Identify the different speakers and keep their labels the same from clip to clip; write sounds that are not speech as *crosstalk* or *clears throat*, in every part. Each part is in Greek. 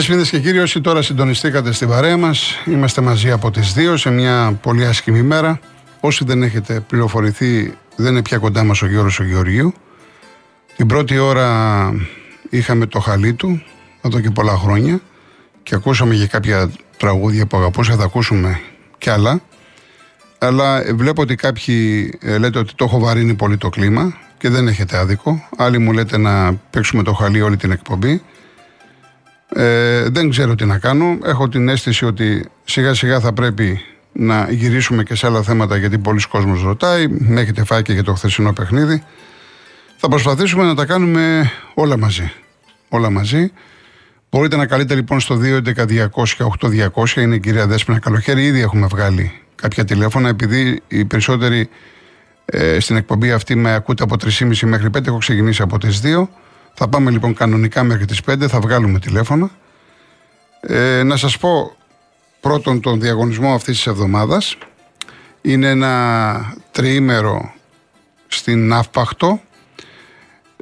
Speaker 1: Καλησπέρα φίλε και κύριοι. Όσοι τώρα συντονιστήκατε στην παρέα μας, είμαστε μαζί από τις 2 σε μια πολύ άσχημη μέρα. Όσοι δεν έχετε πληροφορηθεί, δεν είναι πια κοντά μας ο Γιώργο ο Γεωργίου. Την πρώτη ώρα είχαμε το χαλί του, εδώ και πολλά χρόνια, και ακούσαμε για κάποια τραγούδια που αγαπούσα, θα ακούσουμε κι άλλα. Αλλά βλέπω ότι κάποιοι ε, λέτε ότι το έχω βαρύνει πολύ το κλίμα και δεν έχετε άδικο. Άλλοι μου λέτε να παίξουμε το χαλί όλη την εκπομπή. Ε, δεν ξέρω τι να κάνω. Έχω την αίσθηση ότι σιγά σιγά θα πρέπει να γυρίσουμε και σε άλλα θέματα γιατί πολλοί κόσμος ρωτάει. Με έχετε φάει και για το χθεσινό παιχνίδι. Θα προσπαθήσουμε να τα κάνουμε όλα μαζί. Όλα μαζί. Μπορείτε να καλείτε λοιπόν στο 211-200-8200. Είναι η κυρία Δέσποινα Καλοχέρη. Ήδη έχουμε βγάλει κάποια τηλέφωνα επειδή οι περισσότεροι ε, στην εκπομπή αυτή με ακούτε από 3.30 μέχρι 5. Έχω ξεκινήσει από τις 2. Θα πάμε λοιπόν κανονικά μέχρι τις 5, θα βγάλουμε τηλέφωνα. Ε, να σας πω πρώτον τον διαγωνισμό αυτής της εβδομάδας. Είναι ένα τριήμερο στην Ναύπαχτο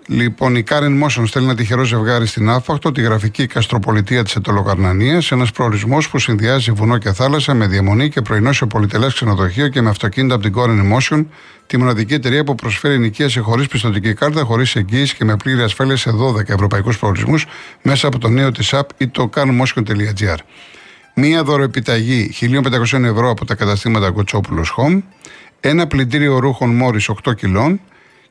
Speaker 1: Λοιπόν, η Karen Motion στέλνει ένα τυχερό ζευγάρι στην Άφαχτο, τη γραφική καστροπολιτεία της Ετωλοκαρνανίας, ένας προορισμός που συνδυάζει βουνό και θάλασσα με διαμονή και πρωινό σε πολυτελές ξενοδοχείο και με αυτοκίνητα από την Karen Motion, τη μοναδική εταιρεία που προσφέρει νοικίαση χωρίς πιστοτική κάρτα, χωρίς εγγύηση και με πλήρη ασφάλεια σε 12 ευρωπαϊκούς προορισμούς μέσα από το νέο της app ή το carmotion.gr. Μία δωροεπιταγή 1.500 ευρώ από τα καταστήματα Κοτσόπουλο Home, ένα πλυντήριο ρούχων Μόρι 8 κιλών,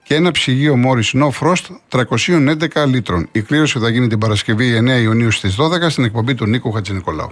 Speaker 1: και ένα ψυγείο Morris No Frost 311 λίτρων. Η κλήρωση θα γίνει την Παρασκευή 9 Ιουνίου στις 12 στην εκπομπή του Νίκου Χατζηνικολάου.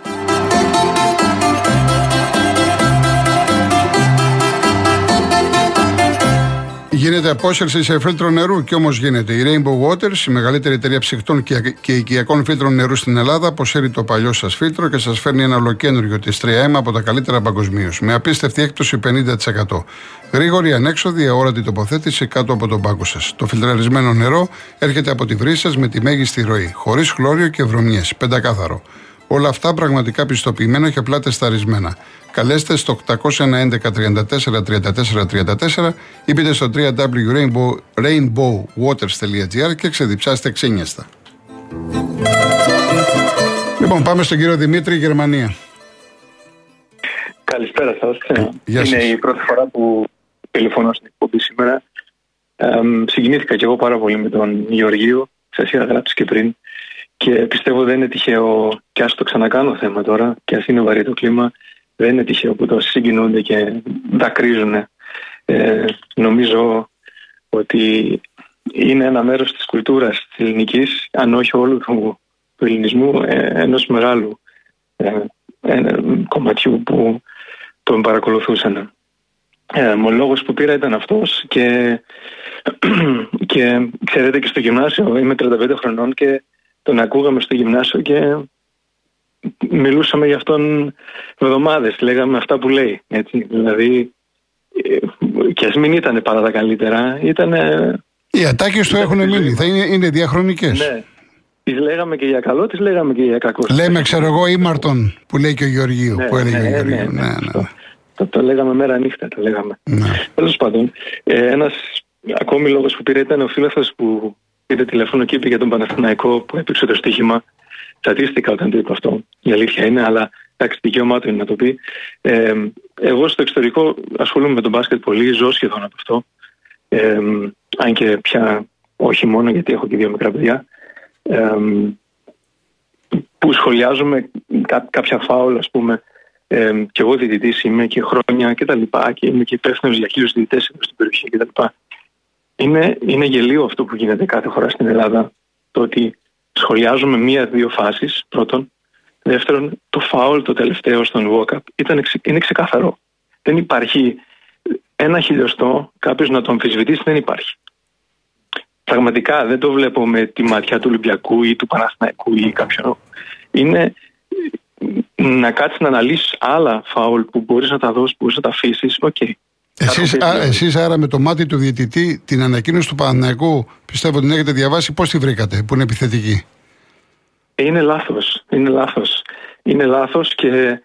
Speaker 1: Γίνεται απόσυρση σε φίλτρο νερού και όμως γίνεται. Η Rainbow Waters, η μεγαλύτερη εταιρεία ψυχτών και οικιακών φίλτρων νερού στην Ελλάδα, αποσύρει το παλιό σας φίλτρο και σας φέρνει ένα ολοκένουργιο της 3M από τα καλύτερα παγκοσμίως. Με απίστευτη έκπτωση 50%. Γρήγορη, ανέξοδη, αόρατη τοποθέτηση κάτω από τον πάγκο σας. Το φιλτραρισμένο νερό έρχεται από τη βρύση σας με τη μέγιστη ροή, χωρίς χλώριο και βρωμιές. Πεντακάθαρο. Όλα αυτά πραγματικά πιστοποιημένα και απλά τεσταρισμένα. Καλέστε στο 811 34 34 ή μπείτε στο www.rainbowwaters.gr και ξεδιψάστε ξένιαστα. Λοιπόν, πάμε στον κύριο Δημήτρη, Γερμανία.
Speaker 2: Καλησπέρα σας. Είναι η πρώτη φορά που τηλεφωνώ στην εκπομπή σήμερα. Ε, συγκινήθηκα και εγώ πάρα πολύ με τον Γεωργίου. Σας είχα γράψει και πριν. Και πιστεύω δεν είναι τυχαίο, και ας το ξανακάνω θέμα τώρα, και ας είναι βαρύ το κλίμα, δεν είναι τυχαίο που τόσοι συγκινούνται και δακρύζουν. Ε, νομίζω ότι είναι ένα μέρος της κουλτούρας της ελληνικής, αν όχι όλου του, του ελληνισμού, ε, ενός μεγάλου ε, κομματιού που τον παρακολουθούσαν. Ε, ο λόγος που πήρα ήταν αυτός και, *clears throat* και ξέρετε και στο γυμνάσιο είμαι 35 χρονών και τον ακούγαμε στο γυμνάσιο και μιλούσαμε για αυτόν εβδομάδες, λέγαμε αυτά που λέει. Έτσι. Δηλαδή, ε, και ας μην ήταν πάρα τα καλύτερα, ήταν...
Speaker 1: Οι ατάκες του έχουν μείνει, θα είναι, είναι διαχρονικές.
Speaker 2: Ναι. Τις λέγαμε και για καλό, τις λέγαμε και για κακό.
Speaker 1: Λέμε, ξέρω εγώ, Ήμαρτον που λέει και ο Γεωργίου, ναι, που έλεγε ναι, ο Γεωργίου. Ναι, ναι, ναι, ναι.
Speaker 2: Το, το, λέγαμε μέρα νύχτα, το λέγαμε. Ναι. Τέλος πάντων, ε, ένας ακόμη λόγος που πήρε ήταν ο φίλος που πήρε τηλέφωνο και είπε για τον Παναθηναϊκό που έπαιξε το στοίχημα. Τσατίστηκα όταν το είπε αυτό. Η αλήθεια είναι, αλλά εντάξει, δικαίωμά του είναι να το πει. Ε, εγώ στο εξωτερικό ασχολούμαι με τον μπάσκετ πολύ, ζω σχεδόν από αυτό. Ε, αν και πια όχι μόνο γιατί έχω και δύο μικρά παιδιά. Ε, που σχολιάζουμε κά, κάποια φάουλ, ας πούμε. Ε, και εγώ διαιτητής είμαι και χρόνια και τα λοιπά και είμαι και υπεύθυνος για χίλιους διαιτητές στην περιοχή και τα λοιπά. Είναι, είναι γελοίο αυτό που γίνεται κάθε φορά στην Ελλάδα. Το ότι σχολιάζουμε μία-δύο φάσεις πρώτον Δεύτερον, το φάουλ το τελευταίο στον Γουόκαπ είναι ξεκάθαρο. Δεν υπάρχει ένα χιλιοστό κάποιος να το αμφισβητήσει, δεν υπάρχει. Πραγματικά δεν το βλέπω με τη ματιά του Ολυμπιακού ή του Παναθηναϊκού ή κάποιον. Είναι να κάτσεις να αναλύσεις άλλα φάουλ που μπορείς να τα δώσεις, που μπορείς να τα αφήσεις. Οκ. Okay.
Speaker 1: Εσείς, εσείς άρα με το μάτι του διαιτητή την ανακοίνωση του Παναθηναϊκού πιστεύω ότι την έχετε διαβάσει πώς τη βρήκατε που είναι επιθετική;
Speaker 2: Είναι λάθος, είναι λάθος. Είναι λάθος και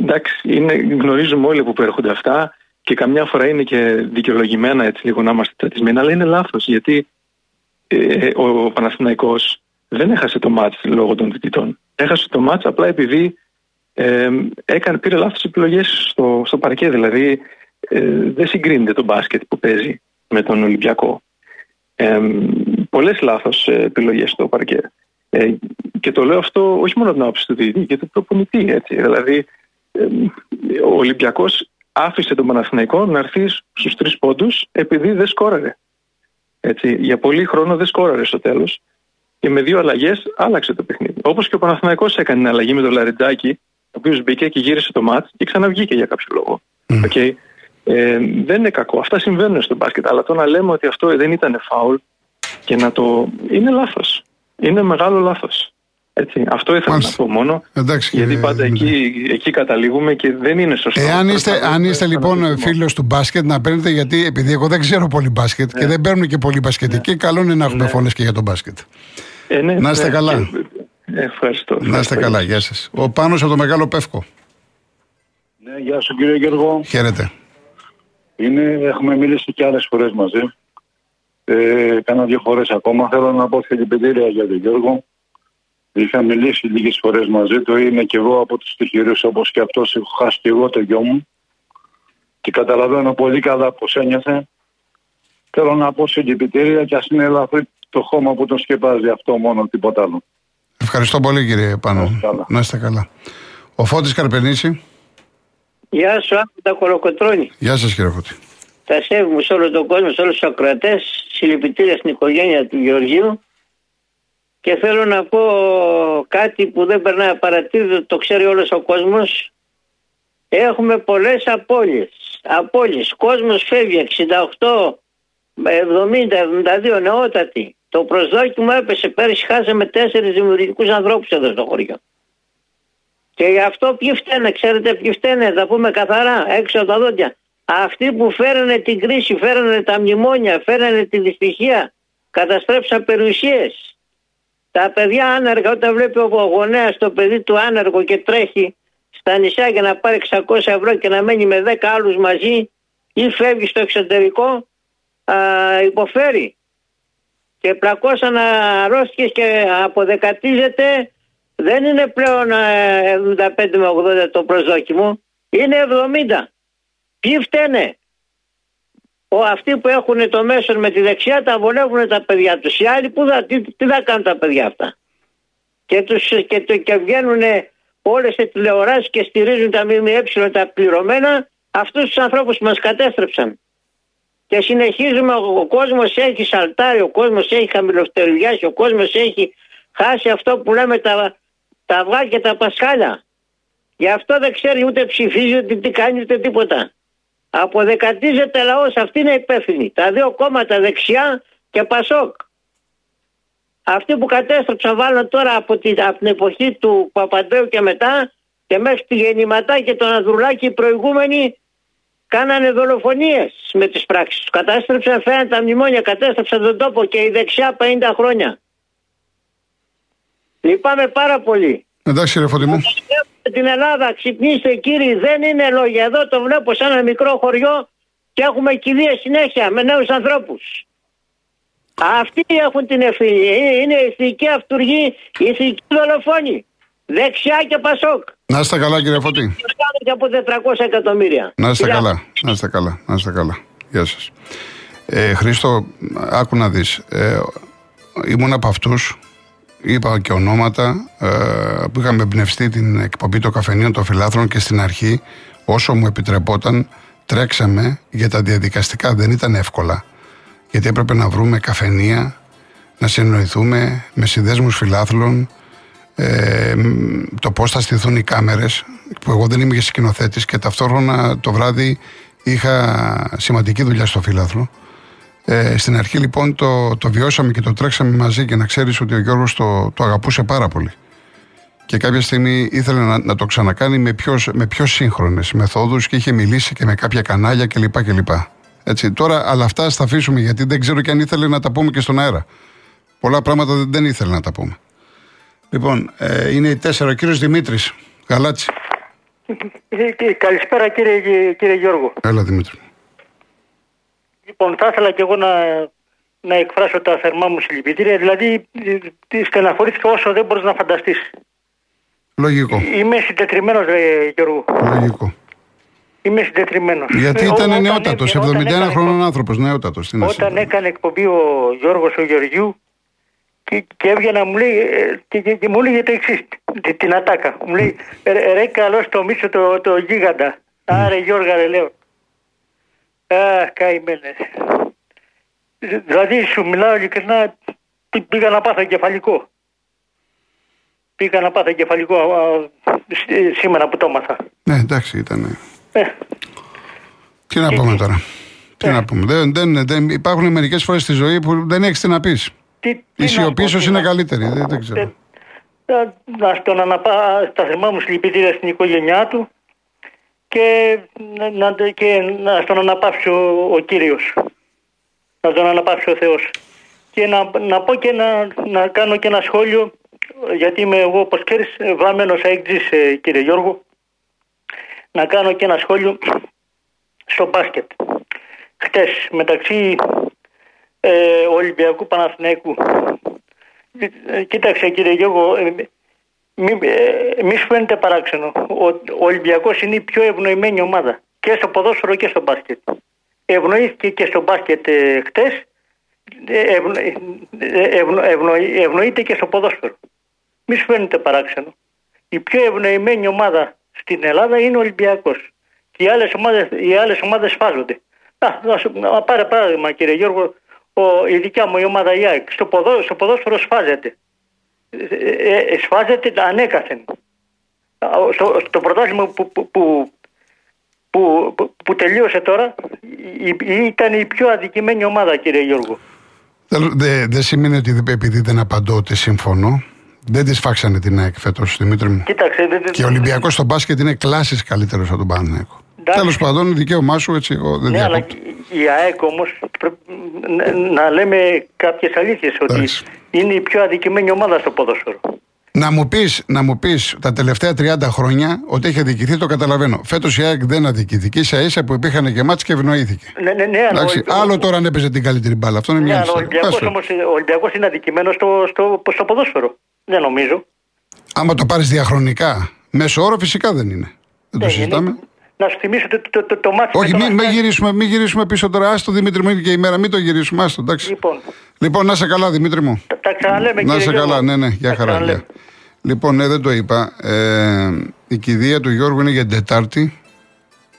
Speaker 2: εντάξει, είναι, γνωρίζουμε όλοι που προέρχονται αυτά και καμιά φορά είναι και δικαιολογημένα έτσι λίγο να είμαστε τρατισμένοι, αλλά είναι λάθος γιατί ε, ο Παναθηναϊκός δεν έχασε το μάτς λόγω των διτητών. Έχασε το μάτς απλά επειδή ε, έκανε, πήρε λάθος επιλογές στο, στο παρκέ, δηλαδή ε, δεν συγκρίνεται το μπάσκετ που παίζει με τον Ολυμπιακό. Ε, πολλές λάθος επιλογές στο παρκέ. Ε, και το λέω αυτό όχι μόνο από την άποψη του διαιτητή και του προπονητή. Έτσι. Δηλαδή, ε, ο Ολυμπιακός άφησε τον Παναθηναϊκό να έρθει στους τρεις πόντους επειδή δεν σκόραρε. Έτσι, για πολύ χρόνο δεν σκόραρε στο τέλος και με δύο αλλαγές άλλαξε το παιχνίδι. Όπως και ο Παναθηναϊκός έκανε την αλλαγή με τον Λαρεντάκη, ο οποίος μπήκε και γύρισε το μάτς και ξαναβγήκε για κάποιο λόγο. Mm. Okay. Ε, δεν είναι κακό. Αυτά συμβαίνουν στο μπάσκετ. Αλλά το να λέμε ότι αυτό δεν ήταν φάουλ και να το. είναι λάθος. Είναι μεγάλο λάθος. Έτσι, αυτό ήθελα Μάλιστα. να πω μόνο. Εντάξει, γιατί πάντα εκεί, εκεί καταλήγουμε και δεν είναι σωστό.
Speaker 1: Εάν είστε, αν είστε λοιπόν φίλος του μπάσκετ, να παίρνετε γιατί επειδή εγώ δεν ξέρω πολύ μπάσκετ ναι. και δεν παίρνουν και πολύ μπασκετικοί, ναι. καλό είναι να έχουμε ναι. φωνές και για τον μπάσκετ. Ε, ναι, να είστε ναι, καλά.
Speaker 2: Ευχαριστώ.
Speaker 1: Να είστε καλά, γεια σας. Ο Πάνος από το Μεγάλο Πεύκο.
Speaker 3: Ναι, γεια σου κύριε Γιώργο.
Speaker 1: Χαίρετε.
Speaker 3: Είναι, έχουμε μιλήσει και άλλες φορές μαζί. Ε, κάνα δύο φορές ακόμα. Θέλω να πω χαιρετήρια για τον Γιώργο. Είχα μιλήσει λίγες φορές μαζί του. Είμαι και εγώ από τους τυχερούς όπως και αυτός. Έχω χάσει και εγώ το γιο μου. Και καταλαβαίνω πολύ καλά πώς ένιωθε. Θέλω να πω συλληπιτήρια και ας είναι ελαφρύ το χώμα που τον σκεπάζει αυτό μόνο, τίποτα άλλο.
Speaker 1: Ευχαριστώ πολύ κύριε Πάνο. Να είστε καλά. Ο Φώτης Καρπενήσι.
Speaker 4: Γεια σου, τα Κολοκοτρώνη.
Speaker 1: Γεια σας κύριε Φώτη.
Speaker 4: Τα σέβουμε σε όλο τον κόσμο, σε όλους τους ακροατές, συλληπιτήρια στην οικογένεια του Γεωργίου και θέλω να πω κάτι που δεν περνάει παρατήρητο, το ξέρει όλος ο κόσμος. Έχουμε πολλές απώλειες. Απώλειες. Κόσμος φεύγει 68, 70, 72, νεότατοι. Το προσδόκιμο έπεσε πέρυσι, χάσαμε τέσσερις δημιουργικούς ανθρώπους εδώ στο χωριό. Και γι' αυτό ποιοι φταίνε, ξέρετε ποιοι φταίνε, θα πούμε καθαρά, έξω από τα δόντια. Αυτοί που φέρανε την κρίση, φέρανε τα μνημόνια, φέρανε τη δυστυχία, καταστρέψαν περιουσίες. Τα παιδιά άνεργα, όταν βλέπει ο γονέας το παιδί του άνεργο και τρέχει στα νησιά για να πάρει 600 ευρώ και να μένει με 10 άλλους μαζί ή φεύγει στο εξωτερικό, α, υποφέρει και πλακώσαν αρρώστιες και αποδεκατίζεται δεν είναι πλέον 75 με 80 το προσδόκιμο είναι 70 ποιοι φταίνε; Ο, αυτοί που έχουν το μέσο με τη δεξιά τα βολεύουν τα παιδιά τους. Οι άλλοι που θα, τι, τι θα κάνουν τα παιδιά αυτά; Και, τους, και, και βγαίνουν όλες οι τηλεοράσεις και στηρίζουν τα ΜΜΕ τα πληρωμένα αυτούς τους ανθρώπους που μας κατέστρεψαν. Και συνεχίζουμε ο κόσμος έχει σαλτάρει, ο κόσμος έχει χαμηλοφτεριάσει, ο κόσμος έχει χάσει αυτό που λέμε τα, τα αυγά και τα πασχάλια. Γι' αυτό δεν ξέρει ούτε ψηφίζει ούτε τι κάνει ούτε τίποτα. Αποδεκατίζεται λαός, αυτή είναι υπεύθυνη. Τα δύο κόμματα δεξιά και Πασόκ. Αυτοί που κατέστρεψαν βάλουν τώρα από την, από την εποχή του Παπαντρέου και μετά και μέχρι τη γεννηματά και τον Ανδρουλάκη οι προηγούμενοι κάνανε δολοφονίες με τις πράξεις τους. Κατάστρεψαν, φέραν τα μνημόνια, κατέστρεψαν τον τόπο και η δεξιά 50 χρόνια. Λυπάμαι πάρα πολύ.
Speaker 1: Εντάξει, ρε Φωτεινό.
Speaker 4: Την Ελλάδα, ξυπνήστε κύριοι, δεν είναι λόγια. Εδώ το βλέπω σαν ένα μικρό χωριό και έχουμε κηδεία συνέχεια με νέους ανθρώπους. Αυτοί έχουν την ευθύνη. Είναι η ηθική αυτούργη, η ηθική δολοφόνη. Δεξιά και Πασόκ.
Speaker 1: Να είστε καλά, κύριε Φωτή.
Speaker 4: Και από 400 εκατομμύρια.
Speaker 1: Να είστε καλά. Να είστε καλά. Να είστε καλά. Γεια σας. Ε, Χρήστο, άκου να δεις. Ε, ήμουν από αυτούς, είπα και ονόματα, ε, που είχαμε εμπνευστεί την εκπομπή των καφενείων των φιλάθρων και στην αρχή, όσο μου επιτρεπόταν, τρέξαμε για τα διαδικαστικά. Δεν ήταν εύκολα. Γιατί έπρεπε να βρούμε καφενεία, να συνοηθούμε με συνδέσμους φιλάθλων, ε, το πώς θα στηθούν οι κάμερες, που εγώ δεν είμαι και σκηνοθέτης και ταυτόχρονα το βράδυ είχα σημαντική δουλειά στο φύλαθρο. Ε, στην αρχή λοιπόν το, το βιώσαμε και το τρέξαμε μαζί και να ξέρεις ότι ο Γιώργος το, το αγαπούσε πάρα πολύ. Και κάποια στιγμή ήθελε να, να το ξανακάνει με πιο, με πιο σύγχρονες μεθόδους και είχε μιλήσει και με κάποια κανάλια κλπ. κλπ. Έτσι, τώρα, αλλά αυτά θα αφήσουμε γιατί δεν ξέρω και αν ήθελε να τα πούμε και στον αέρα. Πολλά πράγματα δεν, δεν ήθελε να τα πούμε. Λοιπόν, ε, είναι η τέσσερα. Ο κύριος Δημήτρης. Γαλάτσι.
Speaker 5: Ε, καλησπέρα κύριε, κύριε Γιώργο.
Speaker 1: Έλα Δημήτρη.
Speaker 5: Λοιπόν, θα ήθελα και εγώ να, να εκφράσω τα θερμά μου συλληπιτήρια. Δηλαδή, στεναχωρήθηκα όσο δεν μπορείς να φανταστείς.
Speaker 1: Λογικό.
Speaker 5: Είμαι συντετριμένος, Γιώργο.
Speaker 1: Λογικό.
Speaker 5: Είμαι συντετριμένος.
Speaker 1: Γιατί ε, ήταν νεότατος, 71 χρόνων άνθρωπος, νεότατος.
Speaker 5: Όταν έκανε εκπομπή ο Γιώργος ο Γεωργιού και, και έβγαινα μου λέει, ε, και, και, και μου λέει το εξής, την ατάκα. Μου λέει, ρε καλός το μίσο το, το γίγαντα. Άρε Γιώργα, ρε λέω. Αχ, καημένες. Δηλαδή σου μιλάω ειλικρινά, πήγα να πάθω κεφαλικό. Πήγα να πάθω κεφαλικό σήμερα που το έμαθα.
Speaker 1: Ναι, εντάξει, ήταν. Ε. Τι να πούμε τώρα; Τι ε. να πούμε; Δεν, δεν, δεν, υπάρχουν μερικές φορές στη ζωή που δεν έχεις τι να πεις. Η σιωπή είναι καλύτερη. Δεν, δεν ξέρω.
Speaker 5: Ε, να στον αναπά στα θερμά μου συλληπιτήρια στην οικογένειά του και να, και να στον αναπαύσει ο, ο Κύριος. Να τον αναπαύσει ο Θεός. Και να, να πω και να, να κάνω και ένα σχόλιο γιατί είμαι εγώ όπως ξέρεις βάμενος αέκτζης ε, κύριε Γιώργο να κάνω και ένα σχόλιο στο μπάσκετ. Χτες μεταξύ ε, Ολυμπιακού Παναθηναϊκού. Ε, κοίταξε κύριε Γιώργο, ε, μη, ε, μη σου φαίνεται παράξενο. Ο, ο Ολυμπιακός είναι η πιο ευνοημένη ομάδα και στο ποδόσφαιρο και στο μπάσκετ. Ευνοήθηκε και στο μπάσκετ ε, χτες, ευνο, ευνο, ευνο, ευνοείται και στο ποδόσφαιρο. Μη σου φαίνεται παράξενο. Η πιο ευνοημένη ομάδα στην Ελλάδα είναι ο Ολυμπιακός. Και οι άλλες ομάδες, οι άλλες ομάδες σφάζονται. Α, να πάρε παράδειγμα κύριε Γιώργο, ο, η δικιά μου η ομάδα η ΑΕΚ, στο, ποδό, στο ποδόσφαιρο σφάζεται. Ε, ε, σφάζεται ανέκαθεν. Στο, στο πρωτάθλημα που, που, που, που, που τελείωσε τώρα ήταν η πιο αδικημένη ομάδα κύριε Γιώργο.
Speaker 1: Δεν δε σημαίνει ότι επειδή δεν απαντώ ότι συμφωνώ. Δεν της φάξανε την ΑΕΚ φέτος, Δημήτρη μου.
Speaker 5: Κοίταξε,
Speaker 1: δε, δε, και ο Ολυμπιακός στο μπάσκετ είναι κλάσει καλύτερος από τον Παναθηναϊκό. Τέλος πάντων, δικαίωμά σου, έτσι εγώ δεν
Speaker 5: ναι, αλλά η ΑΕΚ όμως να λέμε κάποιες αλήθειες ότι είναι η πιο αδικημένη ομάδα στο ποδόσφαιρο.
Speaker 1: Να μου πεις να μου πεις, τα τελευταία 30 χρόνια ότι έχει αδικηθεί, το καταλαβαίνω. Φέτος η ΑΕΚ δεν αδικήθηκε. σα ίσα που υπήρχαν και μάτς και ευνοήθηκε.
Speaker 5: Ναι, ναι, ναι,
Speaker 1: Εντάξει, άλλο τώρα αν έπαιζε την καλύτερη μπάλα. Αυτό είναι ναι, μια
Speaker 5: Ο Ολυμπιακός είναι αδικημένος στο, στο, στο ποδόσφαιρο. Δεν νομίζω.
Speaker 1: Άμα το πάρεις διαχρονικά, μέσω όρο φυσικά δεν είναι. Δεν το συζητάμε.
Speaker 5: Να σου θυμίσω το, το, το, το μάτι.
Speaker 1: Όχι, μην, μην, γυρίσουμε, μην γυρίσουμε πίσω τώρα. Άστο Δημήτρη μου και η μέρα, μην το γυρίσουμε. Άστο, εντάξει.
Speaker 5: Λοιπόν,
Speaker 1: λοιπόν να σε καλά, Δημήτρη μου.
Speaker 5: Τα ξαναλέμε,
Speaker 1: Να σε καλά, ναι, ναι, για χαρά. Λοιπόν, ναι, δεν το είπα. Ε, η κηδεία του Γιώργου είναι για την Τετάρτη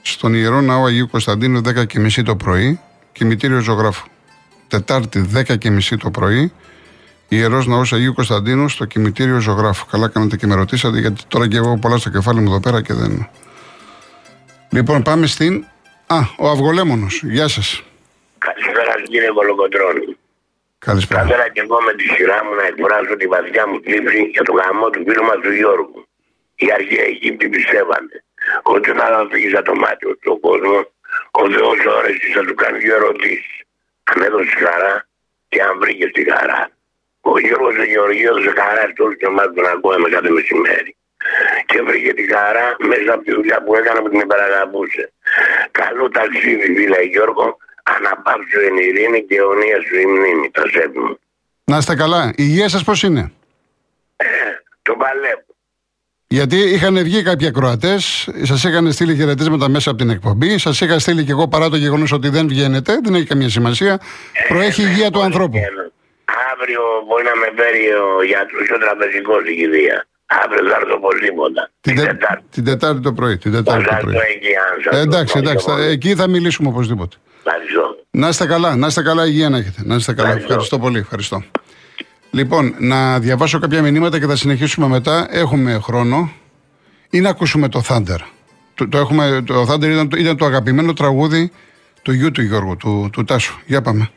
Speaker 1: στον Ιερό Ναό Αγίου Κωνσταντίνου 10.30 το πρωί. Κημητήριο ζωγράφου. Τετάρτη 10.30 το πρωί. Ιερός Ναός Αγίου Κωνσταντίνου στο κημητήριο ζωγράφου. Καλά κάνατε και με ρωτήσατε, γιατί τώρα και εγώ πολλά στο κεφάλι μου εδώ πέρα και δεν. Λοιπόν, πάμε στην. Α, ο Αυγολέμονος. Γεια σας.
Speaker 6: Καλησπέρα, κύριε Κολοκοντρόνη.
Speaker 1: Καλησπέρα.
Speaker 6: Θα ήθελα και εγώ με τη σειρά μου να εκφράσω τη βαθιά μου θλίψη για το γαμό του φίλου μας του Γιώργου. Οι αρχαίοι Αιγύπτιοι πιστεύανε ότι όταν αφήγησα το μάτι του στον κόσμο, ο Θεός όρεσε θα του κάνει δύο ερωτήσεις. Αν έδωσε χαρά και αν βρήκε τη χαρά. Ο Γιώργος ο Γεωργίου έδωσε χαρά σε όλους και εμάς τον ακούαμε κάθε μεσημέρι. Και βρήκε τη χαρά μέσα από τη δουλειά που έκανε που την υπεραγαπούσε. Καλό ταξίδι, φίλε Γιώργο, αναπαύσου εν ειρήνη και αιωνία σου η μνήμη, τα σέβη μου.
Speaker 1: Να είστε καλά. Η υγεία σας πώς είναι;
Speaker 6: Ε, το παλεύω.
Speaker 1: Γιατί είχαν βγει κάποιοι ακροατές, σας είχαν στείλει χαιρετίσματα μέσα από την εκπομπή, σας είχα στείλει και εγώ παρά το γεγονός ότι δεν βγαίνετε, δεν έχει καμία σημασία. Ε, Προέχει η υγεία ναι, του ανθρώπου.
Speaker 6: Αύριο μπορεί να με φέρει ο γιατρός ο τραπεζικός η κηδεία. Αύριο θα έρθω οπωσδήποτε.
Speaker 1: Την, την, Τετάρτη. την Τετάρτη το πρωί. Την τετάρτη το πρωί. Ε, εντάξει, εντάξει. Θα, εκεί θα μιλήσουμε οπωσδήποτε.
Speaker 6: Ευχαριστώ.
Speaker 1: Να είστε καλά, να είστε καλά, υγεία να έχετε. Να είστε καλά. Ευχαριστώ, πολύ. Ευχαριστώ. Λοιπόν, να διαβάσω κάποια μηνύματα και θα συνεχίσουμε μετά. Έχουμε χρόνο. Ή να ακούσουμε το Thunder. Το, το, έχουμε, το Thunder ήταν, ήταν το αγαπημένο τραγούδι του γιού του Γιώργου, του, του Τάσου. Για πάμε.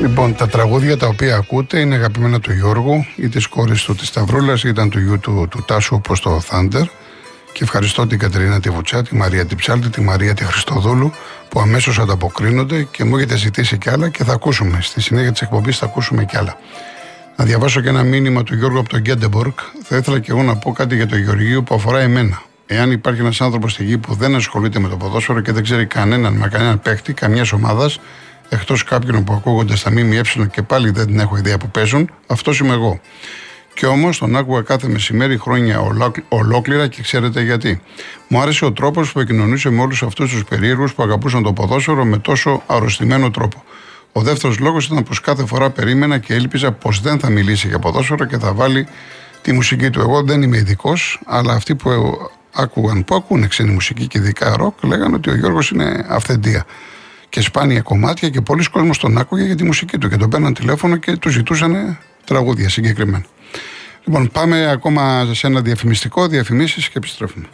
Speaker 1: Λοιπόν, τα τραγούδια τα οποία ακούτε είναι αγαπημένα του Γιώργου ή της κόρης του της Σταυρούλας, ήταν του γιου του, του Τάσου όπως το Thunder. Και ευχαριστώ την Κατερίνα τη Βουτσά, τη Μαρία τη Ψάλτη, τη Μαρία τη Χριστοδούλου που αμέσως ανταποκρίνονται και μου έχετε ζητήσει κι άλλα και θα ακούσουμε. Στη συνέχεια της εκπομπής θα ακούσουμε κι άλλα. Να διαβάσω και ένα μήνυμα του Γιώργου από τον Γκέντεμπορκ. Θα ήθελα και εγώ να πω κάτι για το Γεωργείο που αφορά εμένα. Εάν υπάρχει ένας άνθρωπος στη γη που δεν ασχολείται με το ποδόσφαιρο και δεν ξέρει κανέναν, μα κανέναν παίχτη, καμιάς ομάδας, εκτός κάποιων που ακούγονται στα ΜΜΕ και πάλι δεν έχω ιδέα που παίζουν, αυτός είμαι εγώ. Και όμως τον άκουγα κάθε μεσημέρι χρόνια ολόκληρα και ξέρετε γιατί. Μου άρεσε ο τρόπος που επικοινωνούσε με όλους αυτούς τους περίεργους που αγαπούσαν το ποδόσφαιρο με τόσο αρρωστημένο τρόπο. Ο δεύτερος λόγος ήταν πως κάθε φορά περίμενα και έλπιζα πως δεν θα μιλήσει για ποδόσφαιρο και θα βάλει τη μουσική του. Εγώ δεν είμαι ειδικός, αλλά αυτοί που άκουγαν, που ακούνε ξένη μουσική και ειδικά ροκ, λέγανε ότι ο Γιώργος είναι αυθεντία και σπάνια κομμάτια και πολλοί κόσμος τον άκουγε για τη μουσική του και τον παίρναν τηλέφωνο και του ζητούσαν τραγούδια συγκεκριμένα. Λοιπόν, πάμε ακόμα σε ένα διαφημιστικό, διαφημίσεις και επιστρέφουμε.